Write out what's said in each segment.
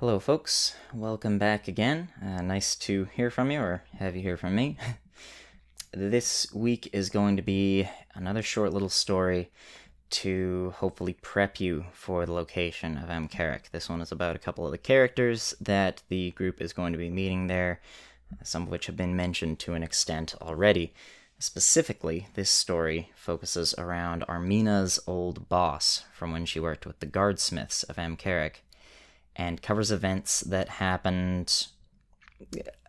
Hello, folks. Welcome back again. Uh, nice to hear from you, or have you hear from me. this week is going to be another short little story to hopefully prep you for the location of Am-Karrak. This one is about a couple of the characters that the group is going to be meeting there, some of which have been mentioned to an extent already. Specifically, this story focuses around Armina's old boss from when she worked with the guardsmiths of Am-Karrak and covers events that happened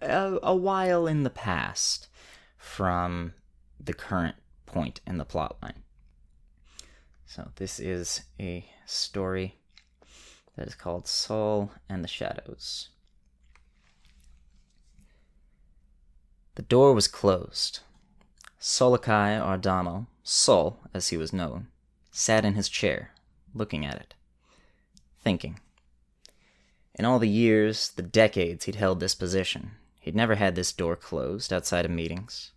a, a while in the past from the current point in the plotline. So, this is a story that is called Sol and the Shadows. The door was closed. Solokai Ardamo, Sol as he was known, sat in his chair, looking at it, thinking. In all the years, the decades he'd held this position, he'd never had this door closed outside of meetings.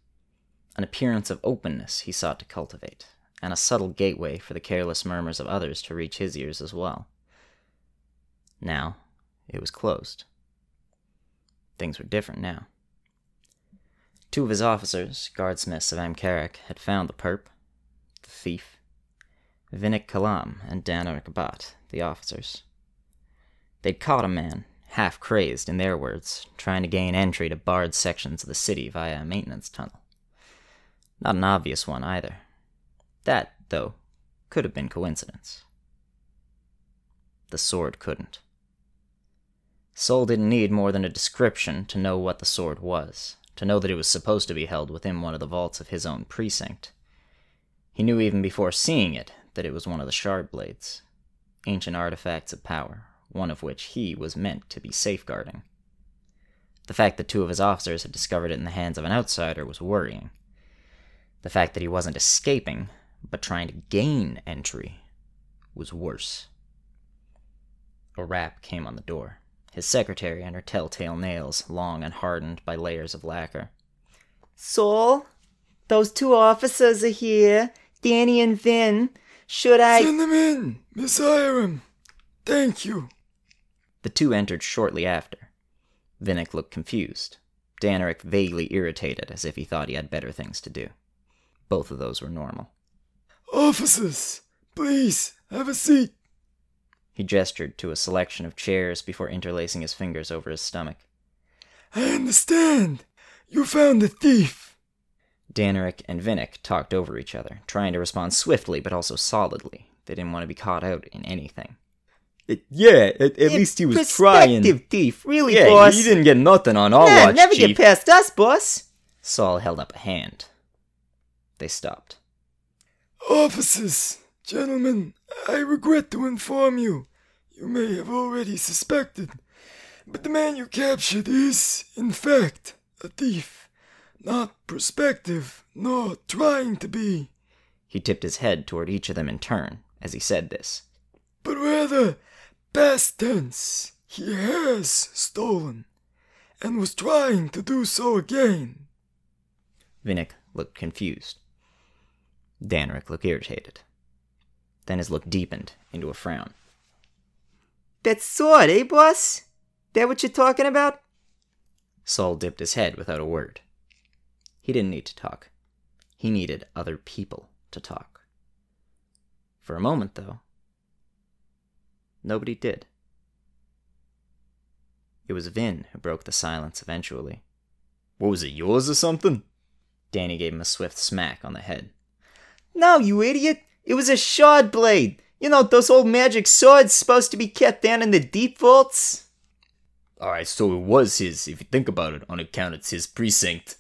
An appearance of openness he sought to cultivate, and a subtle gateway for the careless murmurs of others to reach his ears as well. Now, it was closed. Things were different now. Two of his officers, guardsmiths of Am-Karrak, had found the perp, the thief, Vinik Kalam and Danarik Bat, the officers. They'd caught a man, half crazed in their words, trying to gain entry to barred sections of the city via a maintenance tunnel. Not an obvious one either. That, though, could have been coincidence. The sword couldn't. Sol didn't need more than a description to know what the sword was, to know that it was supposed to be held within one of the vaults of his own precinct. He knew even before seeing it that it was one of the shard blades, ancient artifacts of power, one of which he was meant to be safeguarding. The fact that two of his officers had discovered it in the hands of an outsider was worrying. The fact that he wasn't escaping, but trying to gain entry, was worse. A rap came on the door, his secretary and her telltale nails long and hardened by layers of lacquer. Sol, those two officers are here, Danny and Vin. Should I. Send them in, Miss Hiram. Thank you. The two entered shortly after. Vinnick looked confused, Danerick vaguely irritated, as if he thought he had better things to do. Both of those were normal. Officers, please, have a seat. He gestured to a selection of chairs before interlacing his fingers over his stomach. I understand. You found the thief. Danerick and Vinnick talked over each other, trying to respond swiftly but also solidly. They didn't want to be caught out in anything. It, yeah, at, at least he was trying. Perspective thief, really, Yeah, boss. he didn't get nothing on our Nah, watch, never Chief. get past us, boss. Sol held up a hand. They stopped. Officers, gentlemen, I regret to inform you, you may have already suspected, but the man you captured is, in fact, a thief. Not prospective, nor trying to be, He tipped his head toward each of them in turn as he said this. but rather past tense. He has stolen, and was trying to do so again. Vinnick looked confused. Danerick looked irritated. Then his look deepened into a frown. That sword, eh, boss? That what you're talking about? Sol dipped his head without a word. He didn't need to talk. He needed other people to talk. For a moment, though, nobody did. It was Vin who broke the silence eventually. What was it, yours or something? Danny gave him a swift smack on the head. No, you idiot. It was a shard blade. You know, those old magic swords supposed to be kept down in the deep vaults? Alright, so it was his, if you think about it, on account it's his precinct.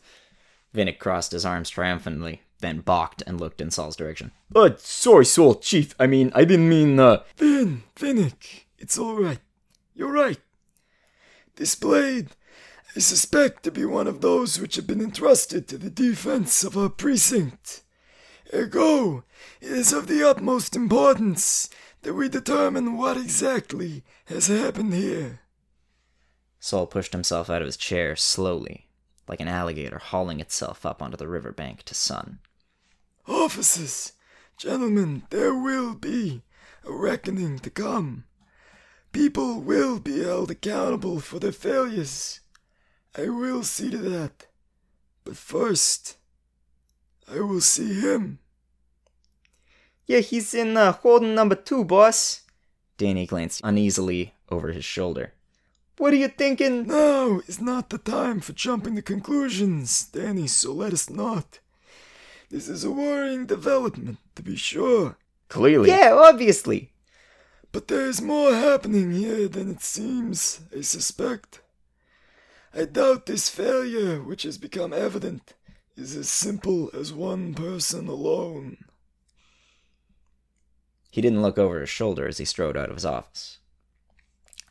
Vinnick crossed his arms triumphantly, then balked and looked in Sol's direction. Uh, sorry, Sol, Chief. I mean, I didn't mean, uh. Vin, Vinnick, it's all right. You're right. This blade, I suspect to be one of those which have been entrusted to the defense of our precinct. Ergo, it is of the utmost importance that we determine what exactly has happened here. Sol pushed himself out of his chair slowly, like an alligator hauling itself up onto the riverbank to sun. Officers, gentlemen, there will be a reckoning to come. People will be held accountable for their failures. I will see to that. But first, I will see him. Yeah, he's in uh, holding number two, boss. Danny glanced uneasily over his shoulder. What are you thinking? Now is not the time for jumping to conclusions, Danny, so let us not. This is a worrying development, to be sure. Clearly, Yeah, obviously. But there is more happening here than it seems, I suspect. I doubt this failure, which has become evident, is as simple as one person alone. he didn't look over his shoulder as he strode out of his office.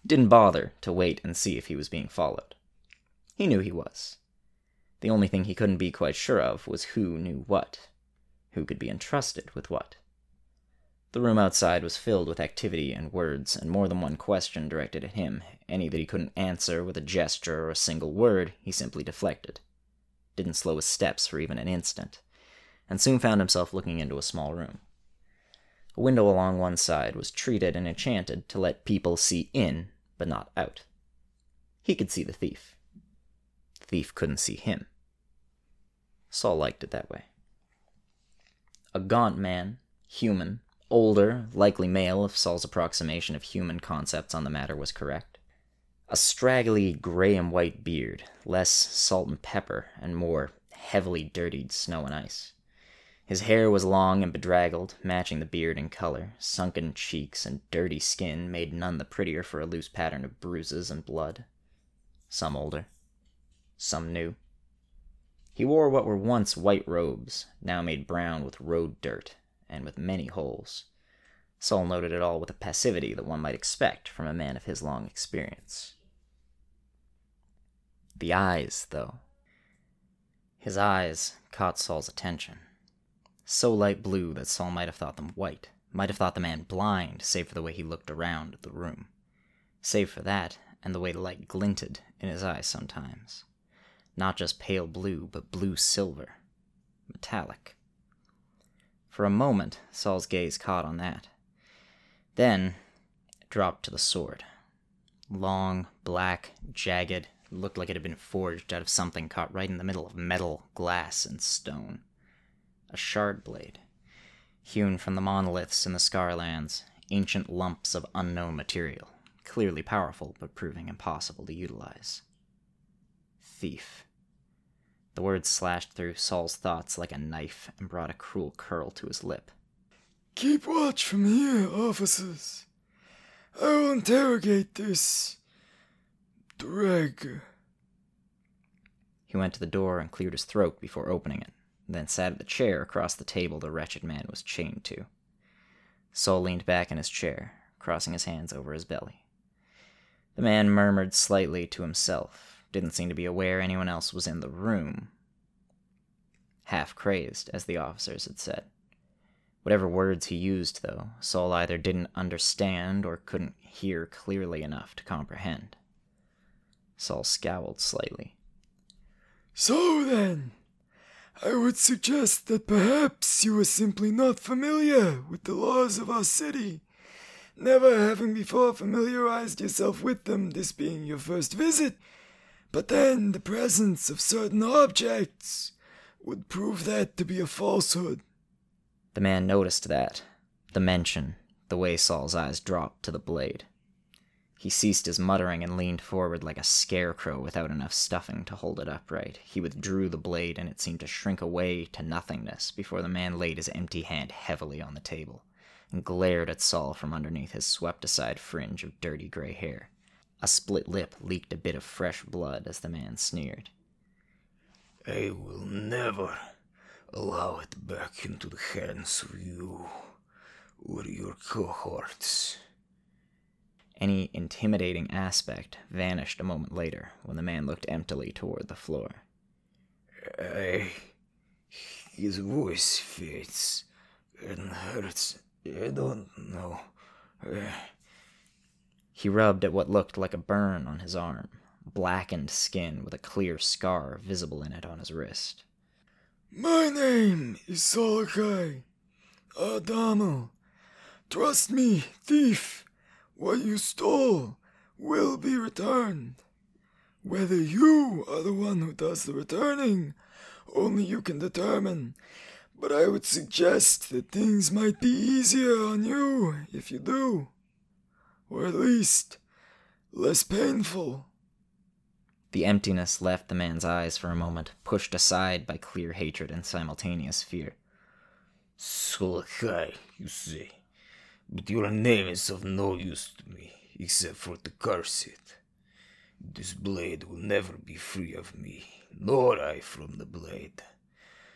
Didn't bother to wait and see if he was being followed. He knew he was. The only thing he couldn't be quite sure of was who knew what, who could be entrusted with what. The room outside was filled with activity and words, and more than one question directed at him, any that he couldn't answer with a gesture or a single word, he simply deflected. Didn't slow his steps for even an instant, and soon found himself looking into a small room. A window along one side was treated and enchanted to let people see in, but not out. He could see the thief. The thief couldn't see him. Sol liked it that way. A gaunt man, human, older, likely male if Sol's approximation of human concepts on the matter was correct. A straggly gray and white beard, less salt and pepper and more heavily dirtied snow and ice. His hair was long and bedraggled, matching the beard in color. Sunken cheeks and dirty skin made none the prettier for a loose pattern of bruises and blood. Some older, some new. He wore what were once white robes, now made brown with road dirt and with many holes. Sol noted it all with a passivity that one might expect from a man of his long experience. The eyes, though. His eyes caught Sol's attention so light blue that Sol might have thought them white, might have thought the man blind, save for the way he looked around the room. Save for that, and the way the light glinted in his eyes sometimes. Not just pale blue, but blue silver. Metallic. For a moment, Sol's gaze caught on that. Then, it dropped to the sword. Long, black, jagged, looked like it had been forged out of something caught right in the middle of metal, glass, and stone a shard blade, hewn from the monoliths in the Scarlands, ancient lumps of unknown material, clearly powerful but proving impossible to utilize. Thief. The words slashed through Sol's thoughts like a knife and brought a cruel curl to his lip. Keep watch from here, officers. I will interrogate this. drag. He went to the door and cleared his throat before opening it then sat at the chair across the table the wretched man was chained to. Sol leaned back in his chair, crossing his hands over his belly. The man murmured slightly to himself, didn't seem to be aware anyone else was in the room. Half crazed, as the officers had said. Whatever words he used, though, Sol either didn't understand or couldn't hear clearly enough to comprehend. Sol scowled slightly. So then, I would suggest that perhaps you are simply not familiar with the laws of our city, never having before familiarized yourself with them, this being your first visit. But then the presence of certain objects would prove that to be a falsehood. The man noticed that, the mention, the way Sol's eyes dropped to the blade. He ceased his muttering and leaned forward like a scarecrow without enough stuffing to hold it upright. He withdrew the blade, and it seemed to shrink away to nothingness before the man laid his empty hand heavily on the table and glared at Sol from underneath his swept aside fringe of dirty gray hair. A split lip leaked a bit of fresh blood as the man sneered. I will never allow it back into the hands of you or your cohorts. Any intimidating aspect vanished a moment later when the man looked emptily toward the floor. I. His voice fades and hurts. I don't know. He rubbed at what looked like a burn on his arm, blackened skin with a clear scar visible in it on his wrist. My name is Solokai Adamo. Trust me, thief. what you stole will be returned. Whether you are the one who does the returning, only you can determine. But I would suggest that things might be easier on you if you do. Or at least, less painful. The emptiness left the man's eyes for a moment, pushed aside by clear hatred and simultaneous fear. Solokai, you say, but your name is of no use to me, except for to curse it. This blade will never be free of me, nor I from the blade.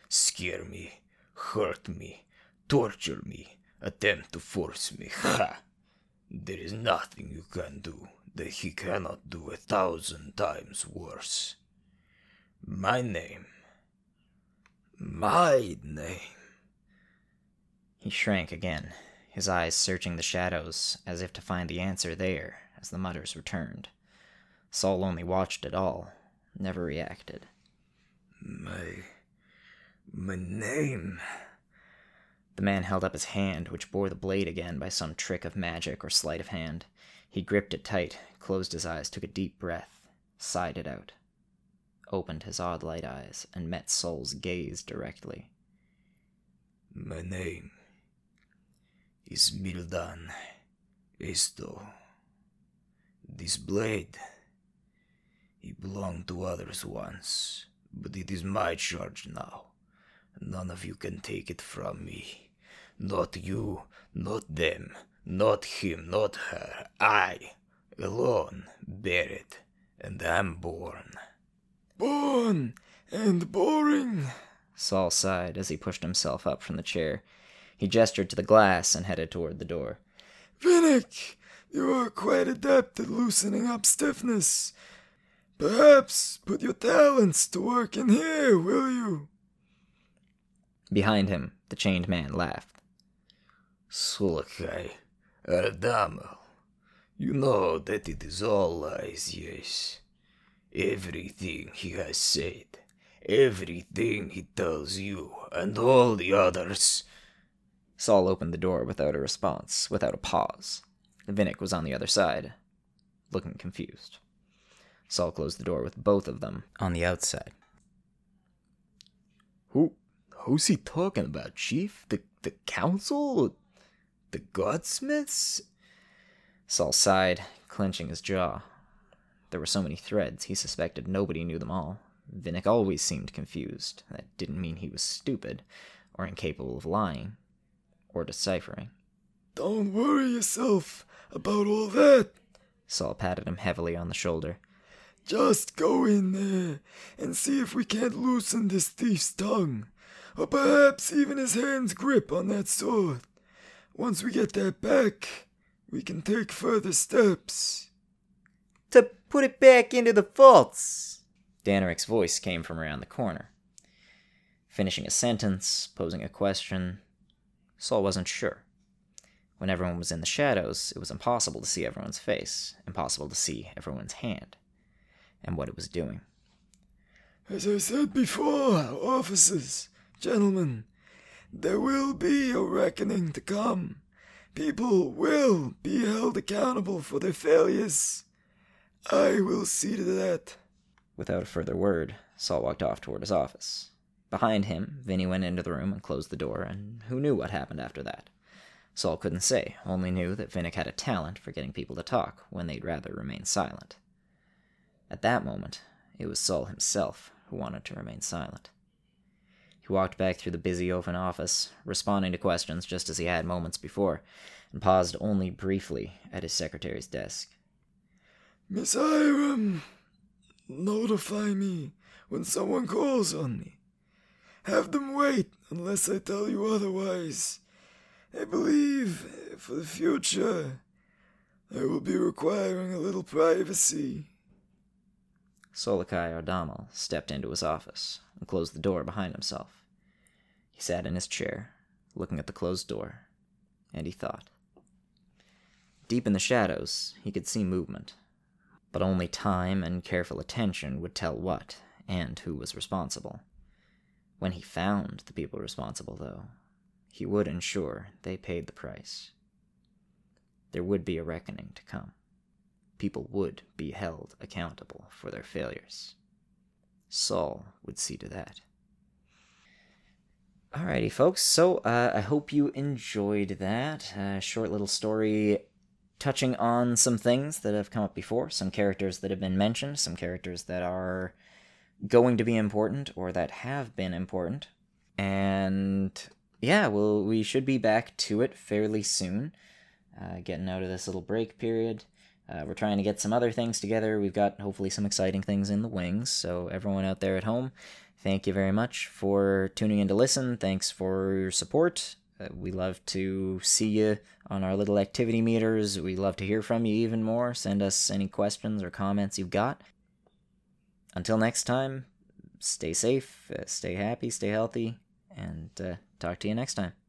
Scare me, hurt me, torture me, attempt to force me. Ha! There is nothing you can do that he cannot do a thousand times worse. My name. My name. He shrank again, his eyes searching the shadows as if to find the answer there as the mutters returned. Sol only watched it all, never reacted. My. My name. The man held up his hand, which bore the blade again by some trick of magic or sleight of hand. He gripped it tight, closed his eyes, took a deep breath, sighed it out, opened his odd light eyes, and met Sol's gaze directly. My name is Mildan Esto. This blade, it belonged to others once, but it is my charge now. None of you can take it from me. Not you, not them, not him, not her. I, alone, bear it, and am born. Born and boring. Sol sighed as he pushed himself up from the chair. He gestured to the glass and headed toward the door. Vinnick, you are quite adept at loosening up stiffness. Perhaps put your talents to work in here, will you? Behind him, the chained man laughed. Solokai, Ardamel, you know that it is all lies, yes. Everything he has said, everything he tells you, and all the others. Sol opened the door without a response, without a pause. Vinnick was on the other side, looking confused. Sol closed the door with both of them on the outside. Who who's he talking about, Chief? The the council? The Godsmiths? Sol sighed, clenching his jaw. There were so many threads, he suspected nobody knew them all. Vinnick always seemed confused. That didn't mean he was stupid, or incapable of lying, or deciphering. Don't worry yourself about all that. Sol patted him heavily on the shoulder. Just go in there and see if we can't loosen this thief's tongue, or perhaps even his hand's grip on that sword. Once we get that back, we can take further steps. To put it back into the vaults. Danneric's voice came from around the corner. Finishing a sentence, posing a question, Sol wasn't sure. When everyone was in the shadows, it was impossible to see everyone's face, impossible to see everyone's hand, and what it was doing. As I said before, officers, gentlemen, there will be a reckoning to come. People will be held accountable for their failures. I will see to that. Without a further word, Sol walked off toward his office. Behind him, Vinny went into the room and closed the door, and who knew what happened after that? Sol couldn't say, only knew that Vinnick had a talent for getting people to talk when they'd rather remain silent. At that moment, it was Sol himself who wanted to remain silent. He walked back through the busy open office, responding to questions just as he had moments before, and paused only briefly at his secretary's desk. Miss Hiram, notify me when someone calls on me. Have them wait unless I tell you otherwise. I believe for the future I will be requiring a little privacy. Solokai Ardamal stepped into his office and closed the door behind himself. He sat in his chair, looking at the closed door, and he thought. Deep in the shadows, he could see movement, but only time and careful attention would tell what and who was responsible. When he found the people responsible, though, he would ensure they paid the price. there would be a reckoning to come. People would be held accountable for their failures. Sol would see to that. Alrighty, folks. So uh, I hope you enjoyed that uh, short little story touching on some things that have come up before, some characters that have been mentioned, some characters that are going to be important or that have been important. And yeah, well, we should be back to it fairly soon. Uh, getting out of this little break period. Uh, we're trying to get some other things together. We've got hopefully some exciting things in the wings. So, everyone out there at home, thank you very much for tuning in to listen. Thanks for your support. Uh, we love to see you on our little activity meters. We love to hear from you even more. Send us any questions or comments you've got. Until next time, stay safe, uh, stay happy, stay healthy, and uh, talk to you next time.